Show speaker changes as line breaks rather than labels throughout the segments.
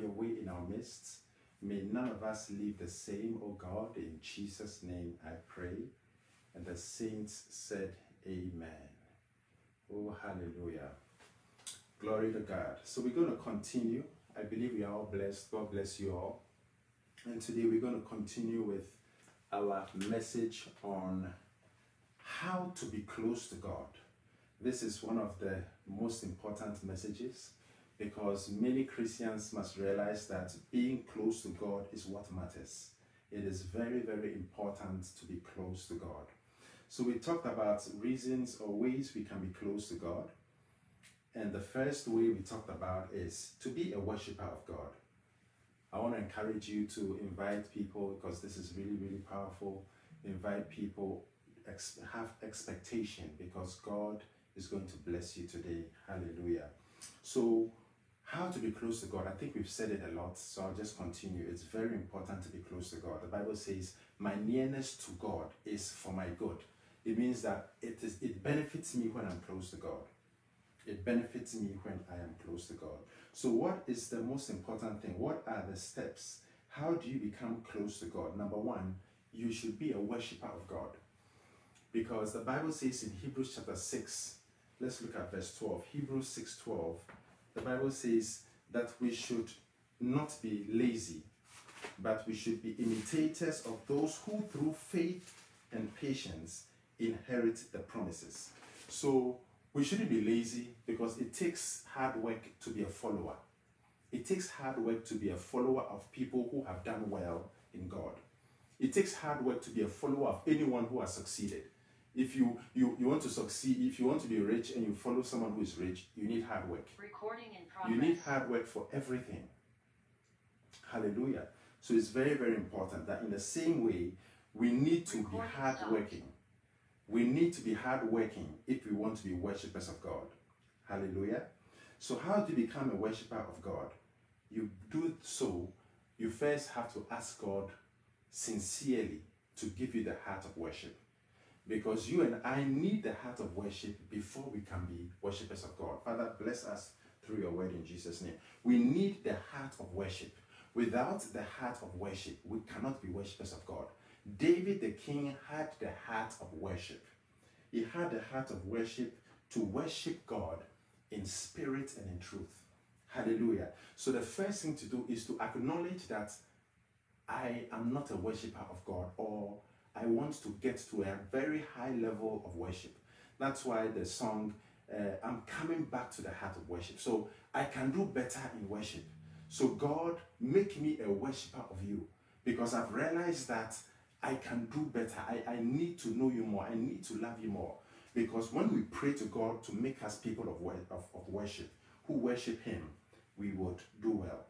your way in our midst. May none of us leave the same, O God. In Jesus' name I pray. And the saints said, Amen. Oh, hallelujah. Glory to God. So we're going to continue. I believe we are all blessed. God bless you all. And today we're going to continue with our message on how to be close to God. This is one of the most important messages because many Christians must realize that being close to God is what matters. It is very, very important to be close to God. So, we talked about reasons or ways we can be close to God. And the first way we talked about is to be a worshiper of God. I want to encourage you to invite people because this is really, really powerful. Invite people, have expectation because God is going to bless you today. Hallelujah. So, how to be close to God? I think we've said it a lot, so I'll just continue. It's very important to be close to God. The Bible says, My nearness to God is for my good. It means that it is it benefits me when I'm close to God. It benefits me when I am close to God. So, what is the most important thing? What are the steps? How do you become close to God? Number one, you should be a worshiper of God. Because the Bible says in Hebrews chapter 6, let's look at verse 12. Hebrews 6 12. The Bible says that we should not be lazy, but we should be imitators of those who through faith and patience inherit the promises. So we shouldn't be lazy because it takes hard work to be a follower. It takes hard work to be a follower of people who have done well in God. It takes hard work to be a follower of anyone who has succeeded. If you, you, you want to succeed, if you want to be rich and you follow someone who is rich, you need hard work.
Recording in progress.
You need hard work for everything. Hallelujah. So it's very, very important that in the same way, we need to be
Recording
hard
stopped.
working. We need to be hard working if we want to be worshippers of God. Hallelujah. So, how do you become a worshiper of God? You do so, you first have to ask God sincerely to give you the heart of worship. Because you and I need the heart of worship before we can be worshippers of God. Father, bless us through your word in Jesus' name. We need the heart of worship. Without the heart of worship, we cannot be worshippers of God. David the king had the heart of worship. He had the heart of worship to worship God in spirit and in truth. Hallelujah. So the first thing to do is to acknowledge that I am not a worshiper of God or I want to get to a very high level of worship. That's why the song, uh, I'm coming back to the heart of worship. So I can do better in worship. So, God, make me a worshiper of you because I've realized that I can do better. I, I need to know you more. I need to love you more. Because when we pray to God to make us people of, of, of worship, who worship Him, we would do well.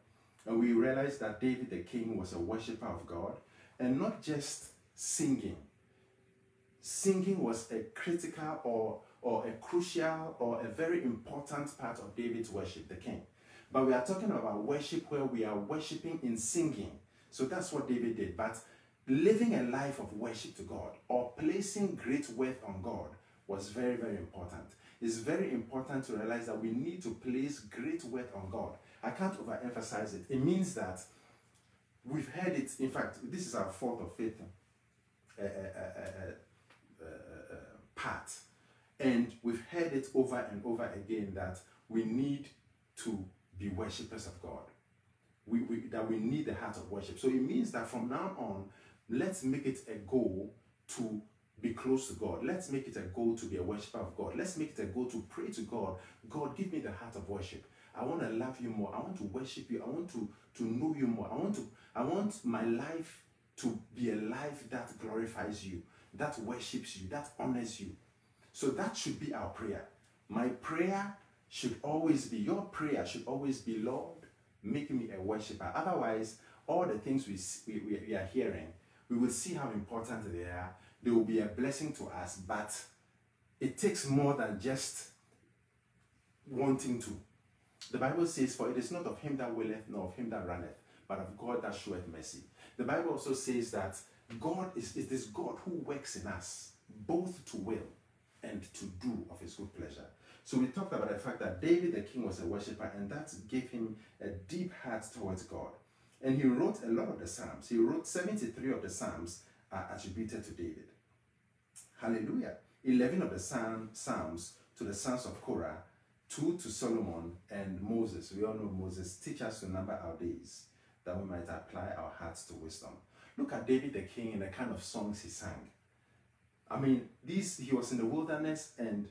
And we realize that David the king was a worshiper of God and not just singing. Singing was a critical or, or a crucial or a very important part of David's worship, the king. But we are talking about worship where we are worshiping in singing. So that's what David did. But living a life of worship to God or placing great worth on God was very, very important. It's very important to realize that we need to place great worth on God. I can't overemphasize it. It means that we've heard it. In fact, this is our fourth of faith part. And we've heard it over and over again that we need to be worshippers of God. We, we, that we need the heart of worship. So it means that from now on, let's make it a goal to be close to God. Let's make it a goal to be a worshiper of God. Let's make it a goal to pray to God. God, give me the heart of worship. I want to love you more. I want to worship you. I want to, to know you more. I want to I want my life to be a life that glorifies you, that worships you, that honors you. So that should be our prayer. My prayer should always be, your prayer should always be, Lord, make me a worshiper. Otherwise, all the things we, we, we are hearing, we will see how important they are. They will be a blessing to us, but it takes more than just wanting to. The Bible says, For it is not of him that willeth, nor of him that runneth, but of God that showeth mercy. The Bible also says that God is this God who works in us both to will and to do of his good pleasure. So we talked about the fact that David the king was a worshiper, and that gave him a deep heart towards God. And he wrote a lot of the Psalms. He wrote 73 of the Psalms are attributed to David. Hallelujah. 11 of the Psalms to the sons of Korah, two to Solomon and Moses. We all know Moses. Teach us to number our days that we might apply our hearts to wisdom. Look at David the king and the kind of songs he sang. I mean, this he was in the wilderness and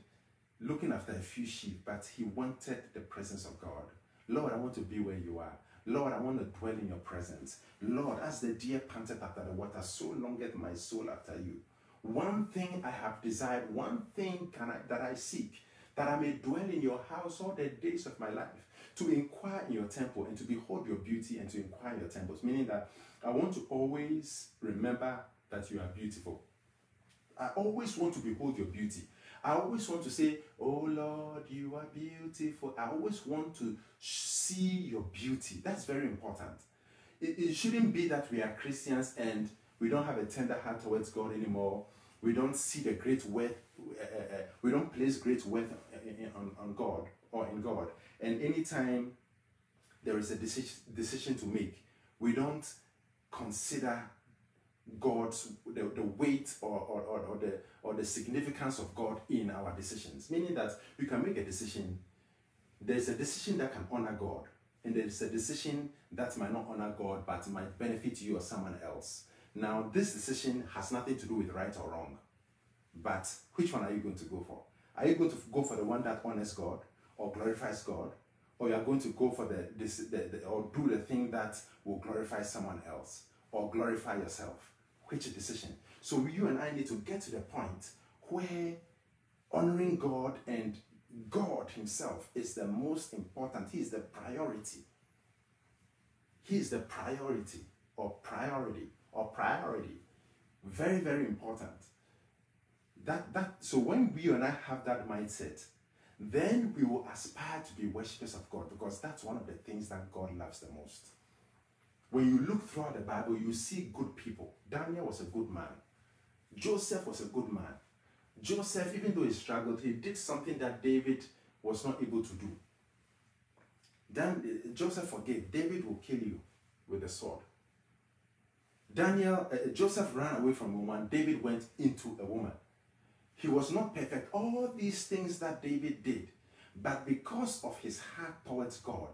looking after a few sheep, but he wanted the presence of God. Lord, I want to be where you are. Lord, I want to dwell in your presence. Lord, as the deer panted after the water, so longeth my soul after you. One thing I have desired, one thing I, that I seek, that I may dwell in your house all the days of my life, to inquire in your temple and to behold your beauty and to inquire in your temples. Meaning that I want to always remember that you are beautiful. I always want to behold your beauty. I always want to say, Oh Lord, you are beautiful. I always want to see your beauty. That's very important. It, it shouldn't be that we are Christians and we don't have a tender heart towards God anymore. We don't see the great worth, uh, uh, we don't place great worth on, on God or in God. And anytime there is a decision, to make, we don't consider God's the, the weight or, or, or, or, the or the significance of God in our decisions. Meaning that you can make a decision. There's a decision that can honor God, and there's a decision that might not honor God but might benefit you or someone else. Now, this decision has nothing to do with right or wrong. But which one are you going to go for? Are you going to go for the one that honors God or glorifies God? Or you are going to go for the, this, the, the or do the thing that will glorify someone else or glorify yourself? Which decision? So you and I need to get to the point where honoring God and God Himself is the most important. He is the priority. He is the priority or priority or priority. Very, very important. That that so when we and I have that mindset, then we will aspire to be worshippers of God because that's one of the things that God loves the most. When you look throughout the Bible, you see good people. Daniel was a good man. Joseph was a good man. Joseph, even though he struggled, he did something that David was not able to do. Then Joseph forgave. David will kill you with a sword. Daniel, uh, Joseph ran away from a woman. David went into a woman. He was not perfect. All these things that David did, but because of his heart towards God,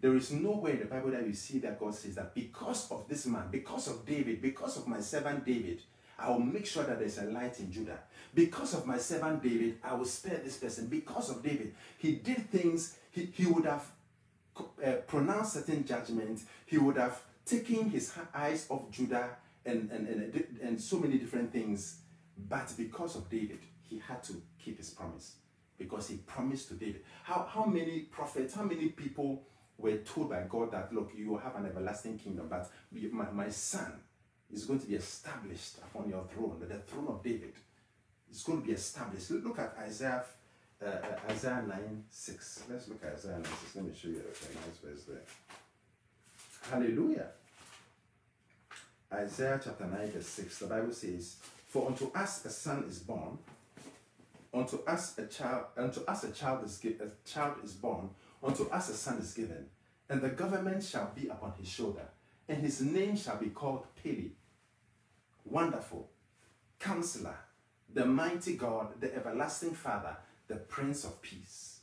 there is nowhere in the Bible that you see that God says that because of this man, because of David, because of my servant David, I will make sure that there's a light in Judah. Because of my servant David, I will spare this person. Because of David, he did things, he, he would have uh, pronounced certain judgments, he would have taken his eyes off Judah and, and, and, and so many different things. But because of David, he had to keep his promise. Because he promised to David. How, how many prophets, how many people were told by God that, look, you will have an everlasting kingdom, but my, my son is going to be established upon your throne, the throne of David. It's going to be established. Look at Isaiah, uh, uh Isaiah 9 6. Let's look at Isaiah 9 6. Let me show you a nice verse there. Hallelujah. Isaiah chapter 9, verse 6. The Bible says, For unto us a son is born, unto us a child, unto us a child is given, a child is born, unto us a son is given, and the government shall be upon his shoulder, and his name shall be called Pele, Wonderful, Counselor, the mighty God, the everlasting Father, the Prince of Peace.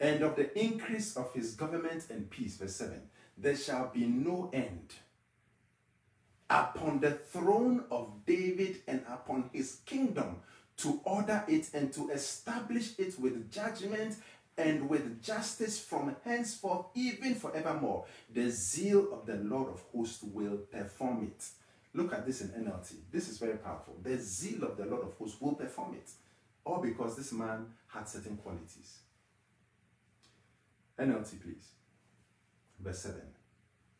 And of the increase of his government and peace, verse 7, there shall be no end upon the throne of David and upon his kingdom to order it and to establish it with judgment and with justice from henceforth, even forevermore. The zeal of the Lord of hosts will perform it. Look at this in NLT. This is very powerful. The zeal of the Lord of hosts will perform it. All because this man had certain qualities. NLT, please. Verse 7.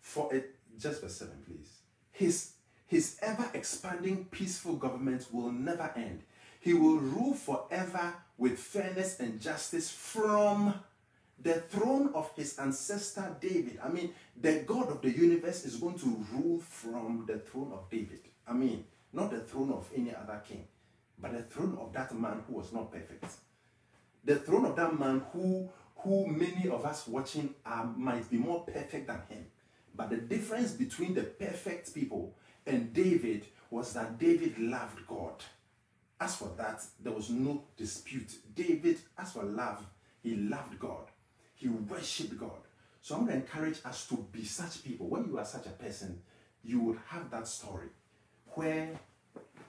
For it, just verse 7, please. His, his ever expanding peaceful government will never end. He will rule forever with fairness and justice from the throne of his ancestor David. I mean, the God of the universe is going to rule from the throne of David. I mean, not the throne of any other king, but the throne of that man who was not perfect. The throne of that man who, who many of us watching are, might be more perfect than him. But the difference between the perfect people and David was that David loved God. As for that, there was no dispute. David, as for love, he loved God. He worshiped God. So I want to encourage us to be such people. When you are such a person, you would have that story where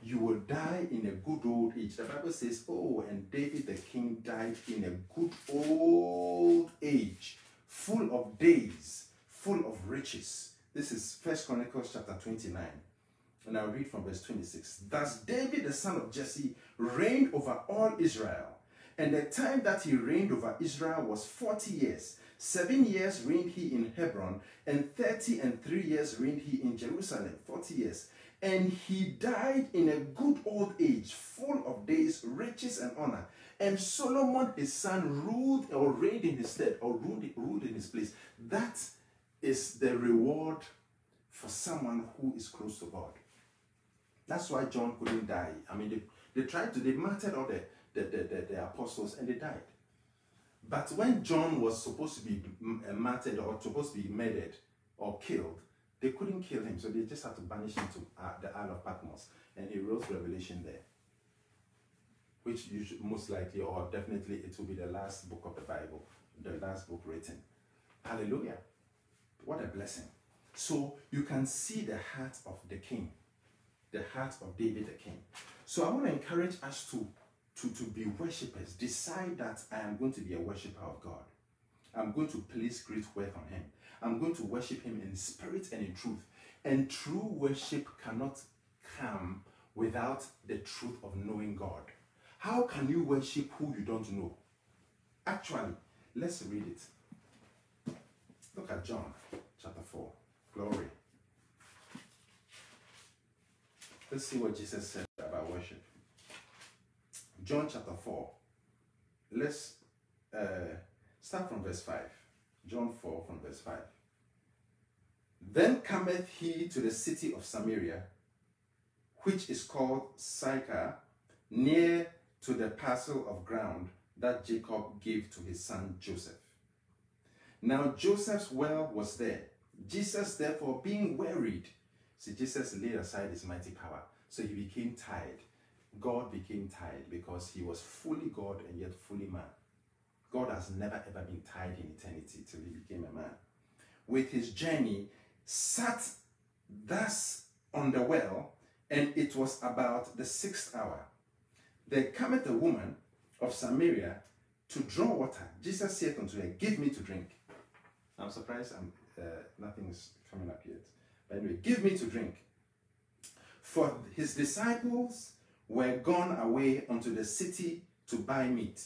you will die in a good old age. The Bible says, Oh, and David the king died in a good old age, full of days, full of riches. This is First Chronicles chapter 29. And I'll read from verse 26. Thus David the son of Jesse reigned over all Israel. And the time that he reigned over Israel was 40 years. Seven years reigned he in Hebron, and 30 and three years reigned he in Jerusalem. 40 years. And he died in a good old age, full of days, riches, and honor. And Solomon his son ruled or reigned in his stead, or ruled, ruled in his place. That is the reward for someone who is close to God. That's why John couldn't die. I mean, they, they tried to, they martyred all the, the, the, the, the apostles and they died. But when John was supposed to be uh, martyred or supposed to be murdered or killed, they couldn't kill him, so they just had to banish him to uh, the Isle of Patmos, and he wrote Revelation there, which should most likely or definitely it will be the last book of the Bible, the last book written. Hallelujah! What a blessing! So you can see the heart of the King the heart of David the king. So I want to encourage us to, to, to be worshippers. Decide that I am going to be a worshiper of God. I'm going to place great work on him. I'm going to worship him in spirit and in truth. And true worship cannot come without the truth of knowing God. How can you worship who you don't know? Actually, let's read it. Look at John chapter 4. Glory. Let's see what Jesus said about worship. John chapter 4. Let's uh, start from verse 5. John 4 from verse 5. Then cometh he to the city of Samaria, which is called Sychar, near to the parcel of ground that Jacob gave to his son Joseph. Now Joseph's well was there. Jesus, therefore, being wearied, See, Jesus laid aside his mighty power. So he became tired. God became tired because he was fully God and yet fully man. God has never ever been tired in eternity till he became a man. With his journey, sat thus on the well, and it was about the sixth hour. There cometh a woman of Samaria to draw water. Jesus said unto her, Give me to drink. I'm surprised I'm, uh, nothing is coming up yet. But anyway, give me to drink. For his disciples were gone away unto the city to buy meat.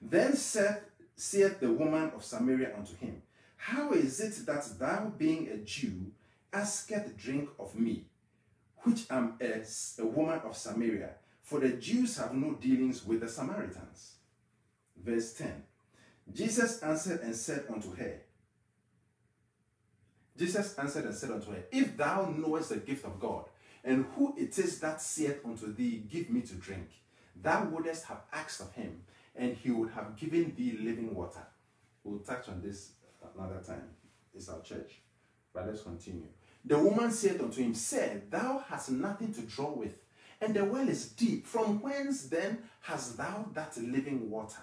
Then said, saith the woman of Samaria unto him, How is it that thou, being a Jew, askest drink of me, which am a, a woman of Samaria? For the Jews have no dealings with the Samaritans. Verse 10 Jesus answered and said unto her, Jesus answered and said unto her, If thou knowest the gift of God, and who it is that saith unto thee, Give me to drink, thou wouldest have asked of him, and he would have given thee living water. We'll touch on this another time. It's our church. But let's continue. The woman said unto him, Sir, thou hast nothing to draw with, and the well is deep. From whence then hast thou that living water?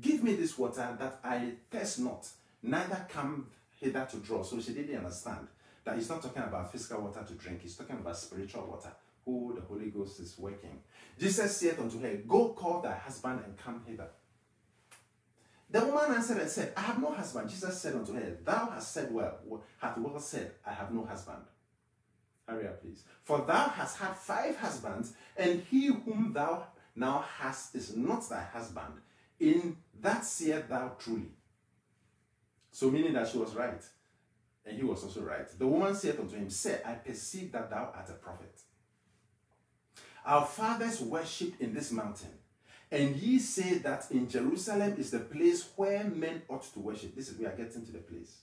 give me this water that I thirst not, neither come hither to draw. So she didn't understand that he's not talking about physical water to drink, he's talking about spiritual water, who the Holy Ghost is working. Jesus said unto her, Go call thy husband and come hither. The woman answered and said, I have no husband. Jesus said unto her, Thou hast said well, hath well said, I have no husband. Hurry up, please. For thou hast had five husbands, and he whom thou now hast is not thy husband, in that seest thou truly. So meaning that she was right. And he was also right. The woman said unto him, Say, I perceive that thou art a prophet. Our fathers worshipped in this mountain, and ye say that in Jerusalem is the place where men ought to worship. This is we are getting to the place.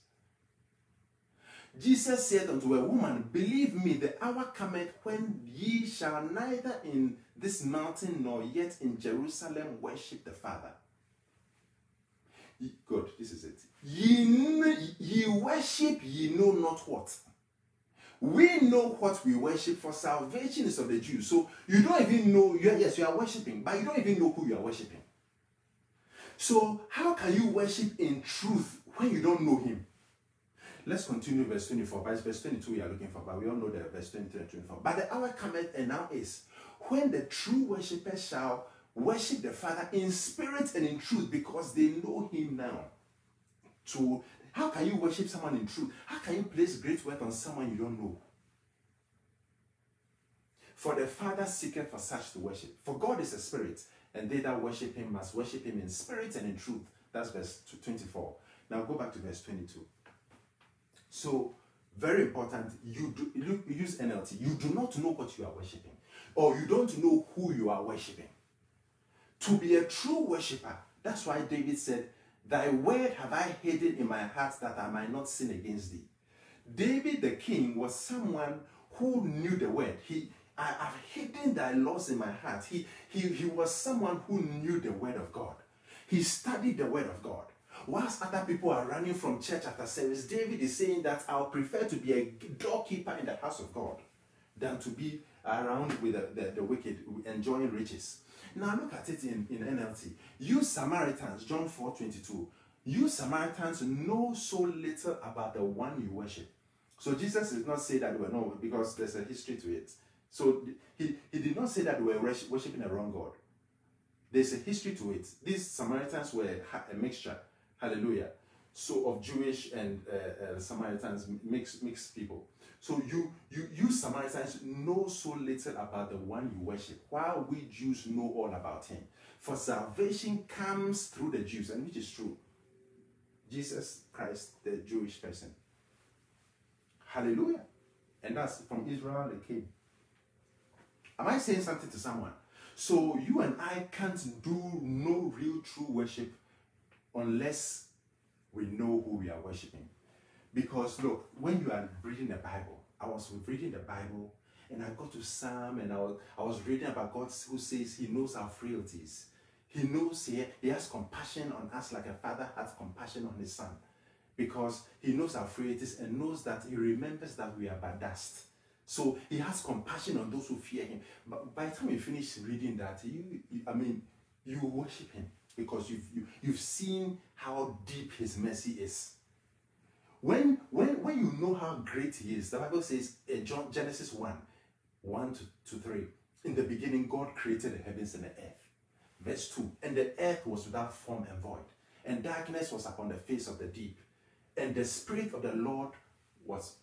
Jesus said unto a woman, Believe me, the hour cometh when ye shall neither in this mountain nor yet in Jerusalem worship the Father. God, this is it. Ye, ye worship ye know not what. We know what we worship for salvation is of the Jews. So you don't even know, yes, you are worshiping, but you don't even know who you are worshiping. So how can you worship in truth when you don't know him? Let's continue verse 24. But verse 22 we are looking for, but we all know the verse 23 and 24. But the hour cometh and now is when the true worshippers shall worship the Father in spirit and in truth because they know him now. To how can you worship someone in truth? How can you place great worth on someone you don't know? For the Father seeketh for such to worship. For God is a spirit, and they that worship him must worship him in spirit and in truth. That's verse 24. Now go back to verse 22. So, very important, you, do, you use NLT. You do not know what you are worshiping, or you don't know who you are worshiping. To be a true worshiper, that's why David said, Thy word have I hidden in my heart that I might not sin against thee. David the king was someone who knew the word. He I have hidden thy laws in my heart. He, he, he was someone who knew the word of God. He studied the word of God. Whilst other people are running from church after service, David is saying that I'll prefer to be a doorkeeper in the house of God than to be around with the, the, the wicked enjoying riches. Now look at it in, in NLT. You Samaritans, John 4 22, you Samaritans know so little about the one you worship. So Jesus did not say that we were no, because there's a history to it. So he, he did not say that we were worshiping a wrong God. There's a history to it. These Samaritans were a mixture Hallelujah. So of Jewish and uh, uh, Samaritans, mixed mixed people. So you you you Samaritans know so little about the one you worship, while we Jews know all about him. For salvation comes through the Jews, and which is true. Jesus Christ, the Jewish person. Hallelujah. And that's from Israel they came. Am I saying something to someone? So you and I can't do no real true worship unless we know who we are worshiping. Because look, when you are reading the Bible, I was reading the Bible and I got to Psalm and I was, I was reading about God who says he knows our frailties. He knows he, he has compassion on us like a father has compassion on his son. Because he knows our frailties and knows that he remembers that we are but dust. So he has compassion on those who fear him. But by the time you finish reading that, you, you I mean, you worship him because you've, you, have you have seen how deep his mercy is. When, when, when you know how great he is, the Bible says in John, Genesis 1 1 to, to 3, in the beginning, God created the heavens and the earth. Verse 2 And the earth was without form and void, and darkness was upon the face of the deep. And the Spirit of the Lord was,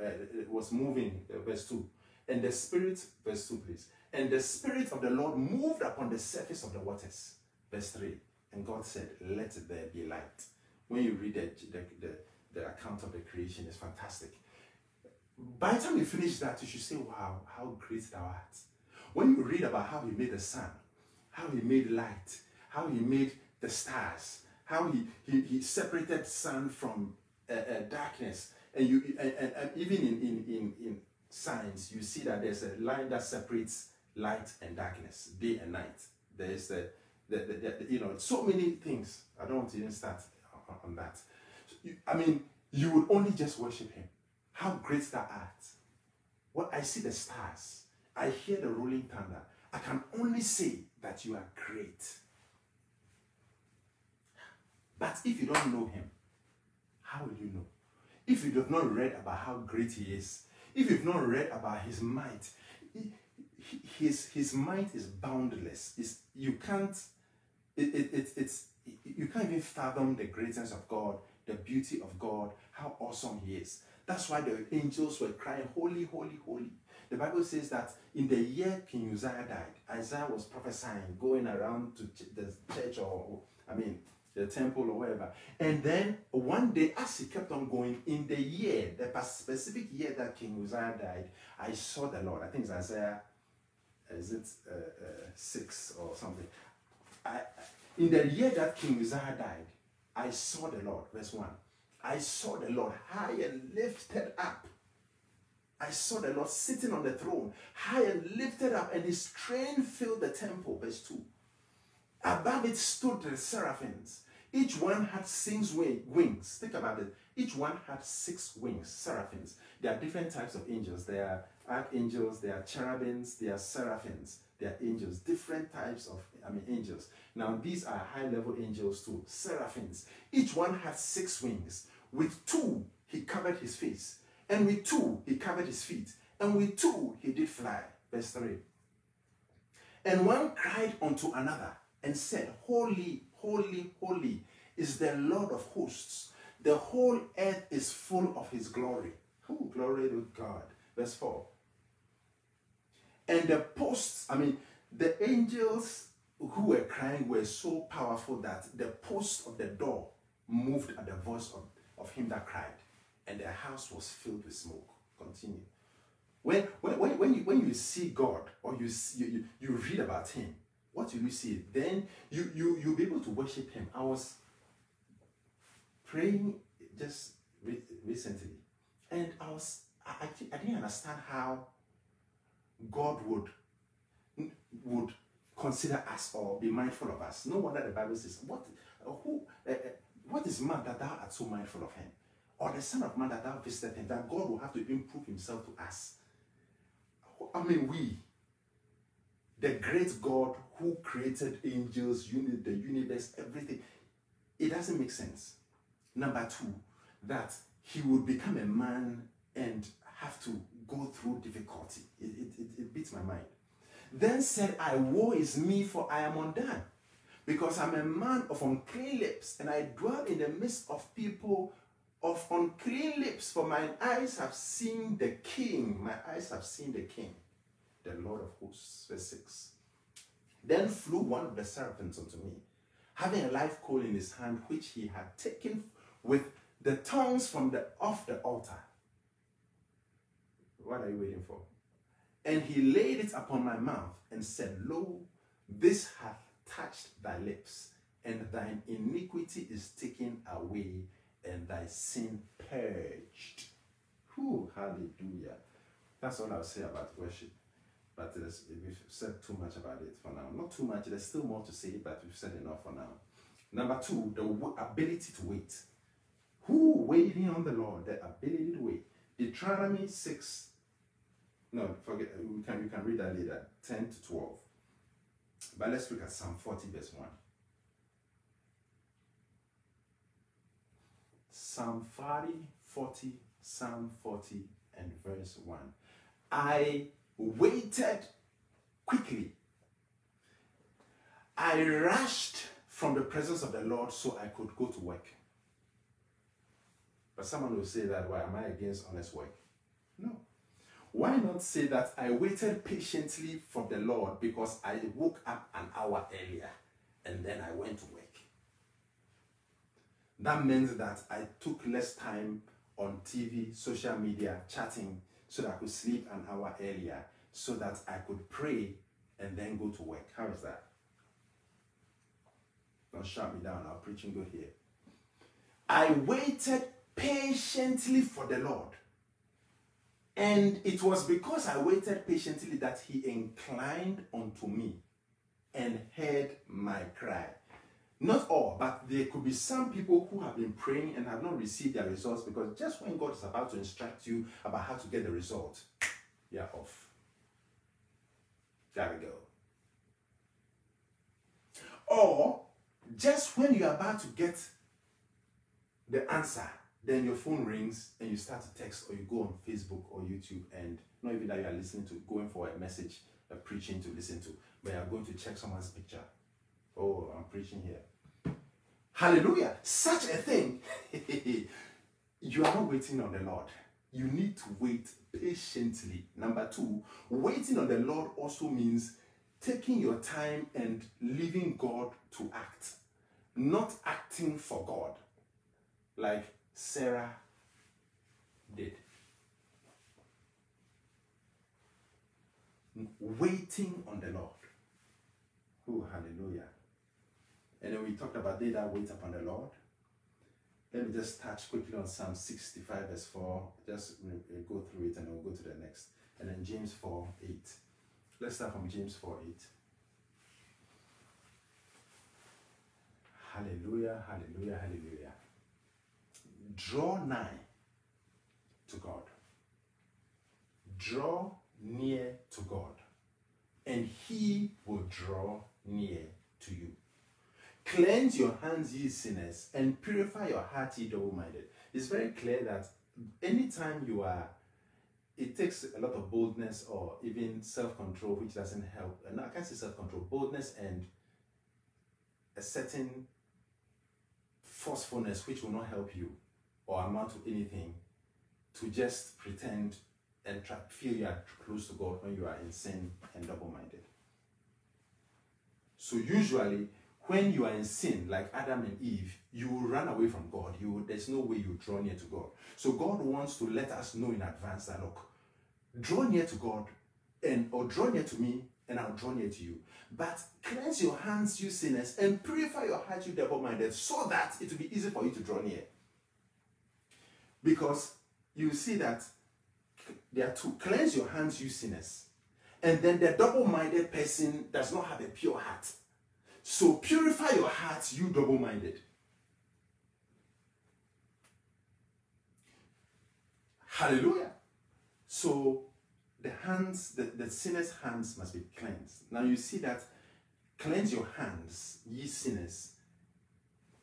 uh, was moving, uh, verse 2. And the Spirit, verse 2, please. And the Spirit of the Lord moved upon the surface of the waters. Verse 3. And God said, Let there be light. When you read the, the, the, the account of the creation, it's fantastic. By the time you finish that, you should say, Wow, how great thou art. When you read about how he made the sun, how he made light, how he made the stars, how he, he, he separated sun from uh, uh, darkness, and you and, and, and even in, in, in, in science, you see that there's a line that separates light and darkness, day and night. There's a the, the, the, you know, so many things. I don't want to even start on, that. I mean, you would only just worship Him. How great thou art. Well, I see the stars. I hear the rolling thunder. I can only say that you are great. But if you don't know Him, how will you know? If you have not read about how great He is, if you've not read about His might, his his might is boundless. It's, you can't it, it, it, it's you can't even fathom the greatness of God, the beauty of God, how awesome He is. That's why the angels were crying, Holy, holy, holy. The Bible says that in the year King Uzziah died, Isaiah was prophesying, going around to the church or, I mean, the temple or wherever. And then one day, as he kept on going, in the year, the specific year that King Uzziah died, I saw the Lord. I think it's Isaiah, is it uh, uh, 6 or something? I, in the year that King Uzziah died, I saw the Lord. Verse 1. I saw the Lord high and lifted up. I saw the Lord sitting on the throne, high and lifted up, and his train filled the temple. Verse 2. Above it stood the seraphims. Each one had six wings. Think about it. Each one had six wings, seraphims. There are different types of angels. There are archangels, there are cherubims, there are seraphims, there are angels, different types of I mean angels. Now these are high level angels too, seraphims. Each one had six wings. With two he covered his face, and with two he covered his feet, and with two he did fly. Verse 3. And one cried unto another and said, Holy, holy, holy is the Lord of hosts. The whole earth is full of his glory. Oh, glory to God. Verse 4. And the posts, I mean, the angels who were crying were so powerful that the post of the door moved at the voice of, of him that cried, and the house was filled with smoke. Continue. When, when, when, you, when you see God or you, see, you, you read about him, what will you see? Then you, you, you'll be able to worship him. I was praying just re- recently, and I was I, I didn't understand how God would would consider us or be mindful of us. No wonder the Bible says, "What who uh, what is man that thou art so mindful of him, or the son of man that thou visited him?" That God will have to improve Himself to us. I mean, we, the great God who created angels, uni- the universe, everything. It doesn't make sense. Number two, that he would become a man and have to go through difficulty. It, it, it, it beats my mind. Then said I, Woe is me, for I am undone, because I'm a man of unclean lips, and I dwell in the midst of people of unclean lips, for mine eyes have seen the King. My eyes have seen the King, the Lord of hosts. Verse 6. Then flew one of the serpents unto me, having a live coal in his hand, which he had taken with the tongues from the off the altar. What are you waiting for? And he laid it upon my mouth and said, Lo, this hath touched thy lips, and thine iniquity is taken away, and thy sin purged. Whew, hallelujah. That's all I'll say about worship. But we've said too much about it for now. Not too much, there's still more to say, but we've said enough for now. Number two, the ability to wait. Who waiting on the Lord? The ability to wait. Deuteronomy 6. No, forget we can you can read that later. 10 to 12. But let's look at Psalm 40, verse 1. Psalm 40, 40, Psalm 40, and verse 1. I waited quickly. I rushed from the presence of the Lord so I could go to work. But someone will say that, why am I against honest work? No. Why not say that I waited patiently for the Lord because I woke up an hour earlier and then I went to work? That means that I took less time on TV, social media, chatting, so that I could sleep an hour earlier so that I could pray and then go to work. How is that? Don't shut me down. I'll preach and go here. I waited patiently for the Lord. And it was because I waited patiently that he inclined unto me and heard my cry. Not all, but there could be some people who have been praying and have not received their results because just when God is about to instruct you about how to get the result, you're off. There we go. Or just when you're about to get the answer, then your phone rings and you start to text or you go on Facebook or YouTube and not even that you are listening to, going for a message, a preaching to listen to, but you are going to check someone's picture Oh, I'm preaching here. Hallelujah. Such a thing. you are not waiting on the Lord. you need to wait patiently. Number two, waiting on the Lord also means taking your time and leaving God to act, not acting for God, like Sarah did. Waiting on the Lord. Oh, hallelujah. And then we talked about they that wait upon the Lord. Let me just touch quickly on Psalm 65, verse 4. Just mm, uh, go through it and we'll go to the next. And then James 4, 8. Let's start from James 4, 8. Hallelujah, hallelujah, hallelujah. Draw nigh to God. Draw near to God, and He will draw near to you. Cleanse your hands, ye sinners, and purify your heart, ye double minded. It's very clear that anytime you are, it takes a lot of boldness or even self control, which doesn't help. And I can't say self control, boldness and a certain forcefulness, which will not help you or amount to anything, to just pretend and feel you are close to God when you are in sin and double minded. So, usually, when you are in sin, like Adam and Eve, you will run away from God. You there's no way you draw near to God. So God wants to let us know in advance that look, draw near to God, and or draw near to me, and I'll draw near to you. But cleanse your hands, you sinners, and purify your heart, you double-minded, so that it will be easy for you to draw near. Because you see that there are two: cleanse your hands, you sinners, and then the double-minded person does not have a pure heart. So purify your hearts, you double minded. Hallelujah. So the hands, the, the sinner's hands must be cleansed. Now you see that cleanse your hands, ye sinners,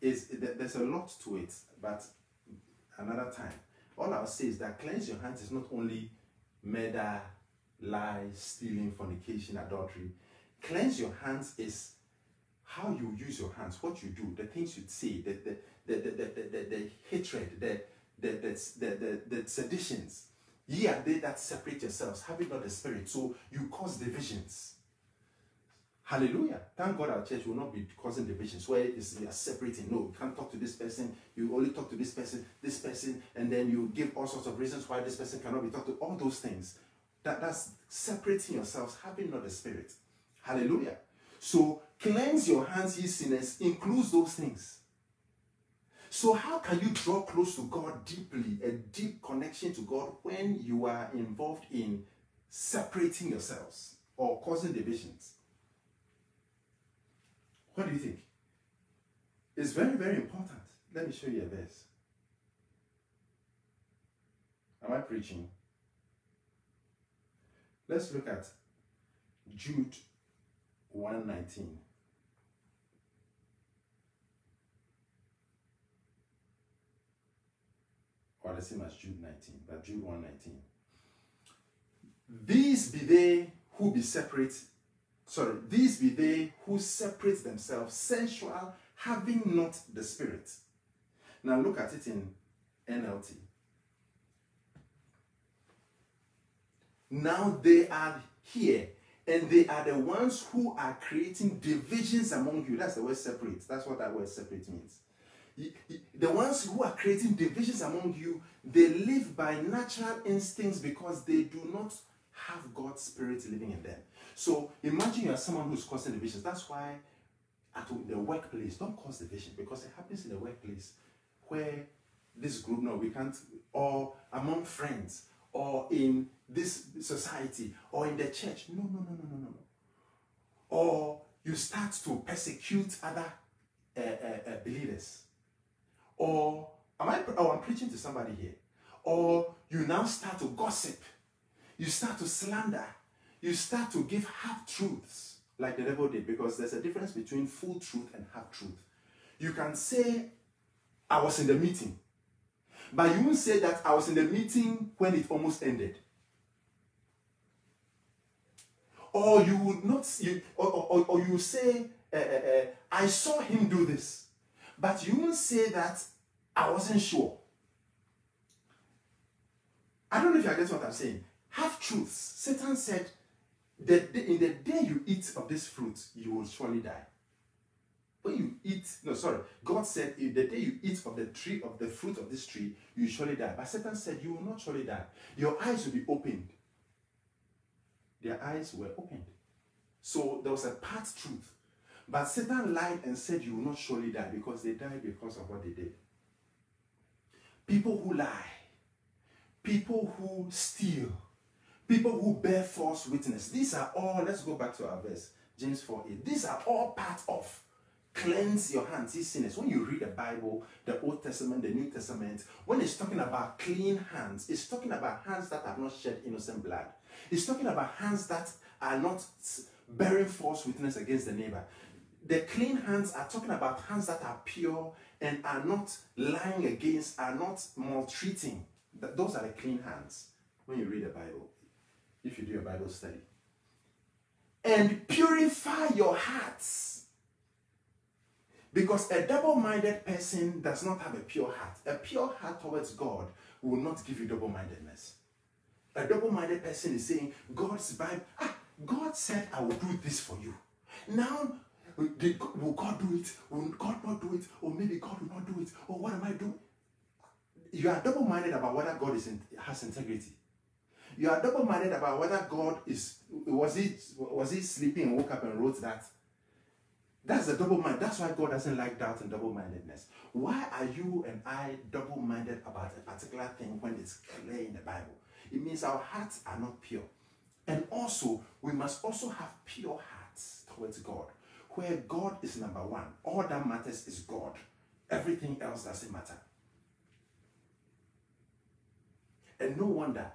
is there's a lot to it, but another time. All I'll say is that cleanse your hands is not only murder, lies, stealing, fornication, adultery. Cleanse your hands is how you use your hands, what you do, the things you say, the, the, the, the, the, the, the hatred, the, the, the, the, the, the seditions. Ye are they that separate yourselves, having not the spirit. So you cause divisions. Hallelujah. Thank God our church will not be causing divisions where you are separating. No, you can't talk to this person. You only talk to this person, this person, and then you give all sorts of reasons why this person cannot be talked to. All those things. That, that's separating yourselves, having not the spirit. Hallelujah. So cleanse your hands, ye sinners, includes those things. So, how can you draw close to God deeply, a deep connection to God, when you are involved in separating yourselves or causing divisions? What do you think? It's very, very important. Let me show you a verse. Am I preaching? Let's look at Jude 119. Or the same as Jude 19, but Jude 119. These be they who be separate, sorry, these be they who separate themselves, sensual, having not the spirit. Now look at it in NLT. Now they are here and they are the ones who are creating divisions among you. That's the word separate. That's what that word separate means. The ones who are creating divisions among you, they live by natural instincts because they do not have God's spirit living in them. So imagine you are someone who's causing divisions. That's why at the workplace, don't cause division because it happens in the workplace where this group, no, we can't, or among friends, or in this society or in the church. No, no, no, no, no, no, no. Or you start to persecute other uh, uh, uh, believers. Or am I? Oh, I'm preaching to somebody here. Or you now start to gossip. You start to slander. You start to give half truths like the devil did because there's a difference between full truth and half truth. You can say, I was in the meeting, but you won't say that I was in the meeting when it almost ended. Or you would not, you, or, or, or you say, uh, uh, uh, I saw him do this. But you won't say that I wasn't sure. I don't know if you get what I'm saying. Half truths. Satan said that in the day you eat of this fruit, you will surely die. When you eat, no, sorry, God said, if the day you eat of the tree of the fruit of this tree, you surely die. But Satan said, You will not surely die. Your eyes will be opened. Their eyes were opened. So there was a part truth. But Satan lied and said, You will not surely die because they died because of what they did. People who lie, people who steal, people who bear false witness. These are all, let's go back to our verse, James 4 8. These are all part of cleanse your hands, ye sinners. When you read the Bible, the Old Testament, the New Testament, when it's talking about clean hands, it's talking about hands that have not shed innocent blood. It's talking about hands that are not bearing false witness against the neighbor. The clean hands are talking about hands that are pure and are not lying against, are not maltreating. Those are the clean hands when you read the Bible, if you do a Bible study. And purify your hearts. Because a double minded person does not have a pure heart. A pure heart towards God will not give you double mindedness. A double minded person is saying, God's Bible, ah, God said, I will do this for you. Now, did, will God do it? Will God not do it? Or maybe God will not do it? Or what am I doing? You are double minded about whether God is in, has integrity. You are double minded about whether God is was he was he sleeping and woke up and wrote that. That's the double mind. That's why God doesn't like doubt and double mindedness. Why are you and I double minded about a particular thing when it's clear in the Bible? It means our hearts are not pure. And also, we must also have pure hearts towards God, where God is number one. All that matters is God. Everything else doesn't matter. And no wonder,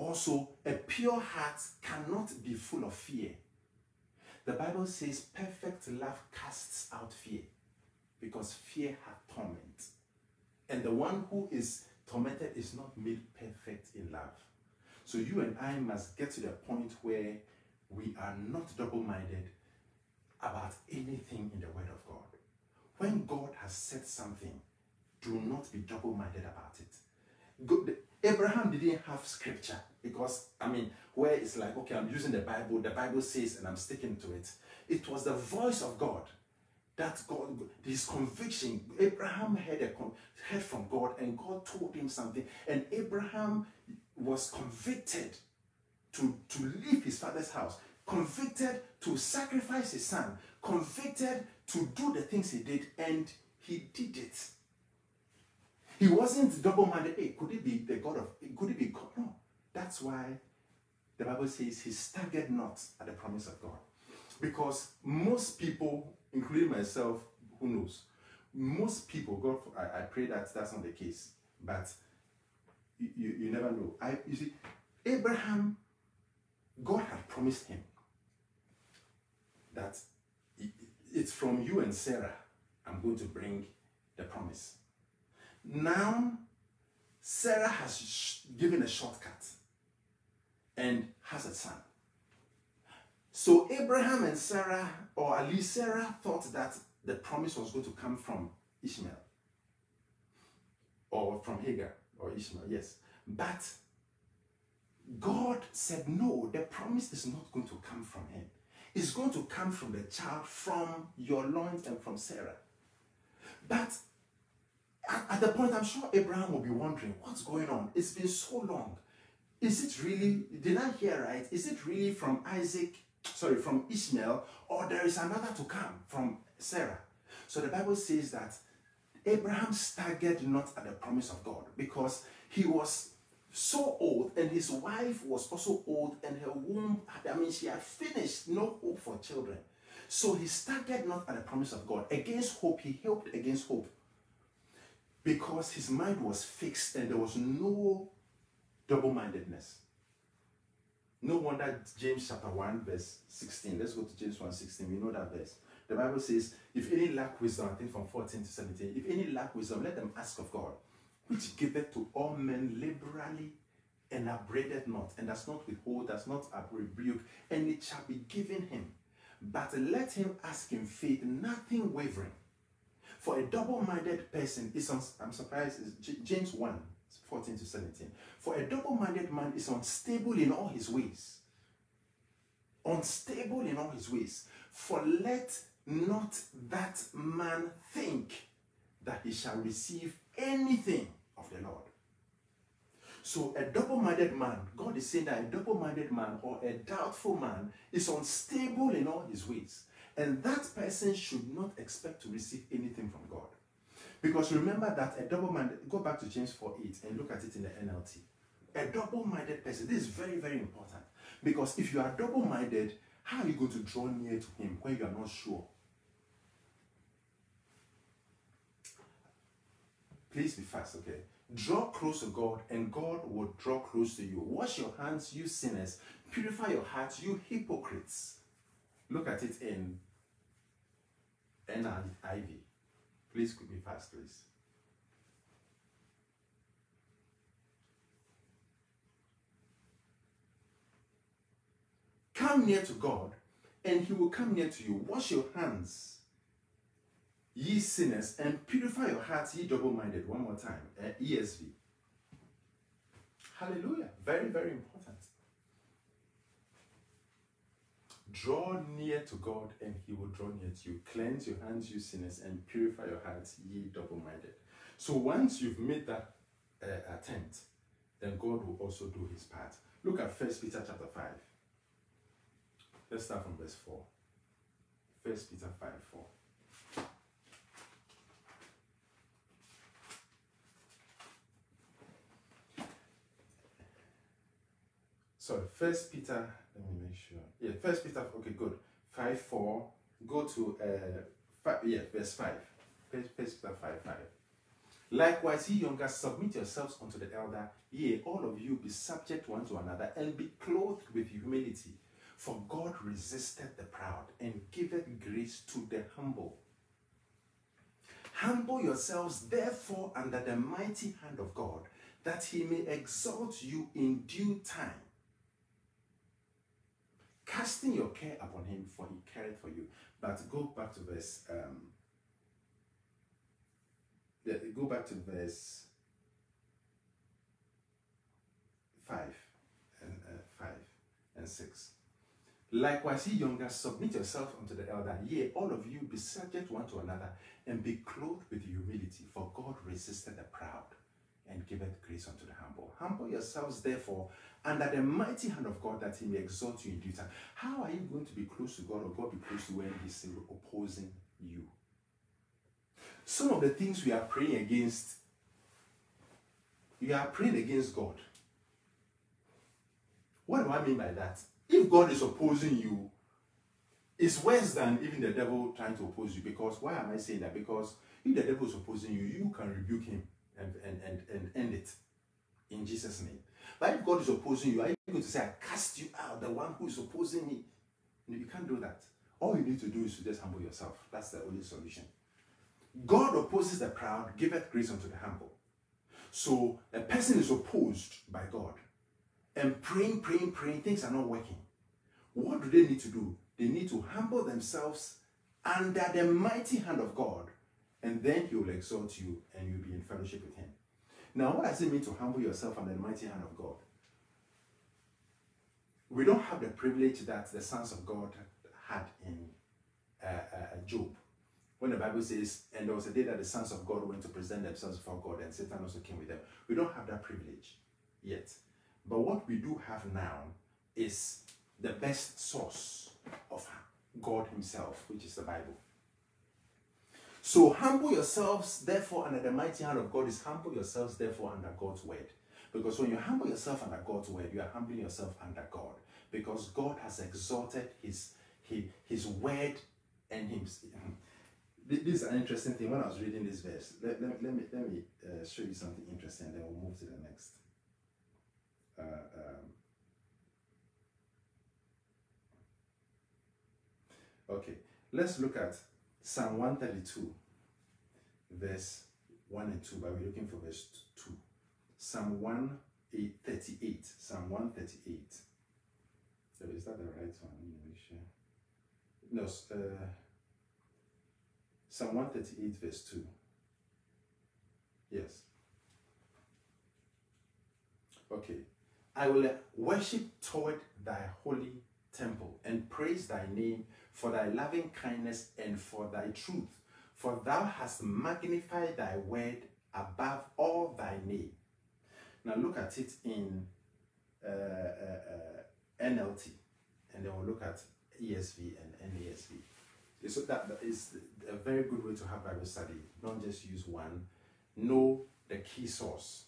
also, a pure heart cannot be full of fear. The Bible says perfect love casts out fear because fear hath torment. And the one who is tormented is not made perfect in love. So you and I must get to the point where we are not double minded about anything in the Word of God. When God has said something, do not be double minded about it. Abraham didn't have scripture because, I mean, where it's like, okay, I'm using the Bible, the Bible says, and I'm sticking to it. It was the voice of God that God, his conviction, Abraham heard, a, heard from God and God told him something. And Abraham was convicted to, to leave his father's house, convicted to sacrifice his son, convicted to do the things he did, and he did it. He wasn't double-minded. Hey, could it be the God of? Could it be God? No. That's why the Bible says he staggered not at the promise of God, because most people, including myself, who knows, most people, God, I, I pray that that's not the case, but you, you, never know. I you see, Abraham, God had promised him that it's from you and Sarah I'm going to bring the promise. Now, Sarah has given a shortcut and has a son. So Abraham and Sarah, or at least Sarah, thought that the promise was going to come from Ishmael or from Hagar or Ishmael, yes. But God said, no, the promise is not going to come from him. It's going to come from the child from your loins and from Sarah. But at, the point, I'm sure Abraham will be wondering, what's going on? It's been so long. Is it really, did I hear right? Is it really from Isaac, sorry, from Ishmael, or there is another to come from Sarah? So the Bible says that Abraham staggered not at the promise of God because he was so old and his wife was also old and her womb, I mean, she had finished, no hope for children. So he staggered not at the promise of God. Against hope, he helped against hope because his mind was fixed and there was no double mindedness. No wonder James chapter 1, verse 16. Let's go to James 1 16. We know that verse. The Bible says, if any lack wisdom, I think from 14 to 17, if any lack wisdom, let them ask of God, which giveth to all men liberally and upbraideth not, and does not withhold, does not rebuke, and it shall be given him. But let him ask in faith, nothing wavering. For a double minded person is, I'm surprised, is James 1 14 to 17. For a double minded man is unstable in all his ways. Unstable in all his ways. For let not that man think that he shall receive anything of the Lord. So, a double minded man, God is saying that a double minded man or a doubtful man is unstable in all his ways. And that person should not expect to receive anything from God. Because remember that a double minded, go back to James 4 8 and look at it in the NLT. A double minded person, this is very, very important. Because if you are double minded, how are you going to draw near to Him when you are not sure? Please be fast, okay? Draw close to God, and God will draw close to you. Wash your hands, you sinners. Purify your hearts, you hypocrites. Look at it in NIV. Please be fast, please. Come near to God, and He will come near to you. Wash your hands, ye sinners, and purify your hearts, ye double minded. One more time. Eh, ESV. Hallelujah. Very, very important. Draw near to God, and He will draw near to you. Cleanse your hands, you sinners, and purify your hearts, ye double minded. So once you've made that uh, attempt, then God will also do His part. Look at First Peter chapter 5. Let's start from verse 4. First Peter 5 4. Sorry, First Peter, let me make sure. Yeah, First Peter, okay, good. 5 4. Go to, uh, five, yeah, verse 5. First Peter 5 5. Likewise, ye younger, submit yourselves unto the elder. Yea, all of you be subject one to another, and be clothed with humility. For God resisted the proud and giveth grace to the humble. Humble yourselves, therefore, under the mighty hand of God, that he may exalt you in due time. Casting your care upon him, for he careth for you. But go back to verse. Um, go back to verse five and uh, five and six. Likewise, ye younger, submit yourself unto the elder. Yea, all of you be subject one to another, and be clothed with humility. For God resisted the proud, and giveth grace unto the humble. Humble yourselves, therefore, under the mighty hand of God, that He may exalt you in due time. How are you going to be close to God, or God be close to when He's opposing you? Some of the things we are praying against, you are praying against God. What do I mean by that? If God is opposing you, it's worse than even the devil trying to oppose you. Because why am I saying that? Because if the devil is opposing you, you can rebuke him and, and, and, and end it in Jesus' name. But if God is opposing you, are you going to say, I cast you out, the one who is opposing me? No, you can't do that. All you need to do is to just humble yourself. That's the only solution. God opposes the proud, giveth grace unto the humble. So a person is opposed by God and praying, praying, praying, things are not working. What do they need to do? They need to humble themselves under the mighty hand of God, and then He will exalt you and you'll be in fellowship with Him. Now, what does it mean to humble yourself under the mighty hand of God? We don't have the privilege that the sons of God had in uh, uh, Job. When the Bible says, and there was a day that the sons of God went to present themselves before God, and Satan also came with them. We don't have that privilege yet. But what we do have now is the best source of God Himself, which is the Bible. So humble yourselves, therefore, under the mighty hand of God is humble yourselves, therefore, under God's word. Because when you humble yourself under God's word, you are humbling yourself under God. Because God has exalted His His, his word and Him. This is an interesting thing. When I was reading this verse, let, let, let me let me uh, show you something interesting, and then we'll move to the next. Uh, um, okay, let's look at Psalm 132, verse 1 and 2, but we're looking for verse 2. Psalm 138, Psalm 138. So is that the right one? Make sure. No, uh, Psalm 138, verse 2. Yes. Okay. I will worship toward thy holy temple and praise thy name for thy loving kindness and for thy truth. For thou hast magnified thy word above all thy name. Now look at it in uh, uh, uh, NLT, and then we'll look at ESV and NASB. So that is a very good way to have Bible study. Don't just use one. Know the key source,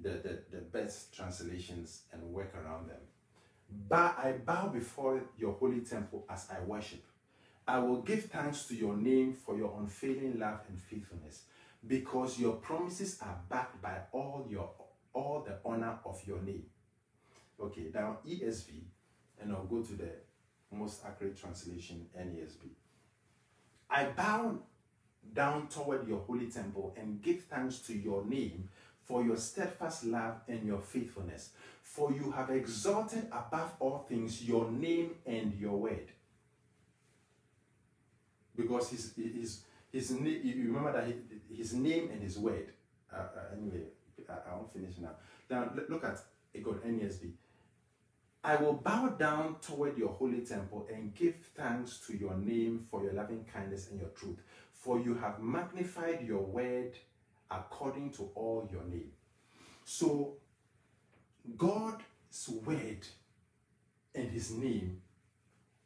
the, the, the best translations, and work around them. But I bow before your holy temple as I worship. I will give thanks to your name for your unfailing love and faithfulness, because your promises are backed by all your all the honor of your name. Okay, now ESV, and I'll go to the most accurate translation, NASB. I bow down toward your holy temple and give thanks to your name for your steadfast love and your faithfulness. For you have exalted above all things your name and your word. Because his, his, his, you remember that his name and his word. Uh, uh, anyway, I, I won't finish now. Now, look at it got NASB. I will bow down toward your holy temple and give thanks to your name for your loving kindness and your truth. For you have magnified your word according to all your name. So, God's word and his name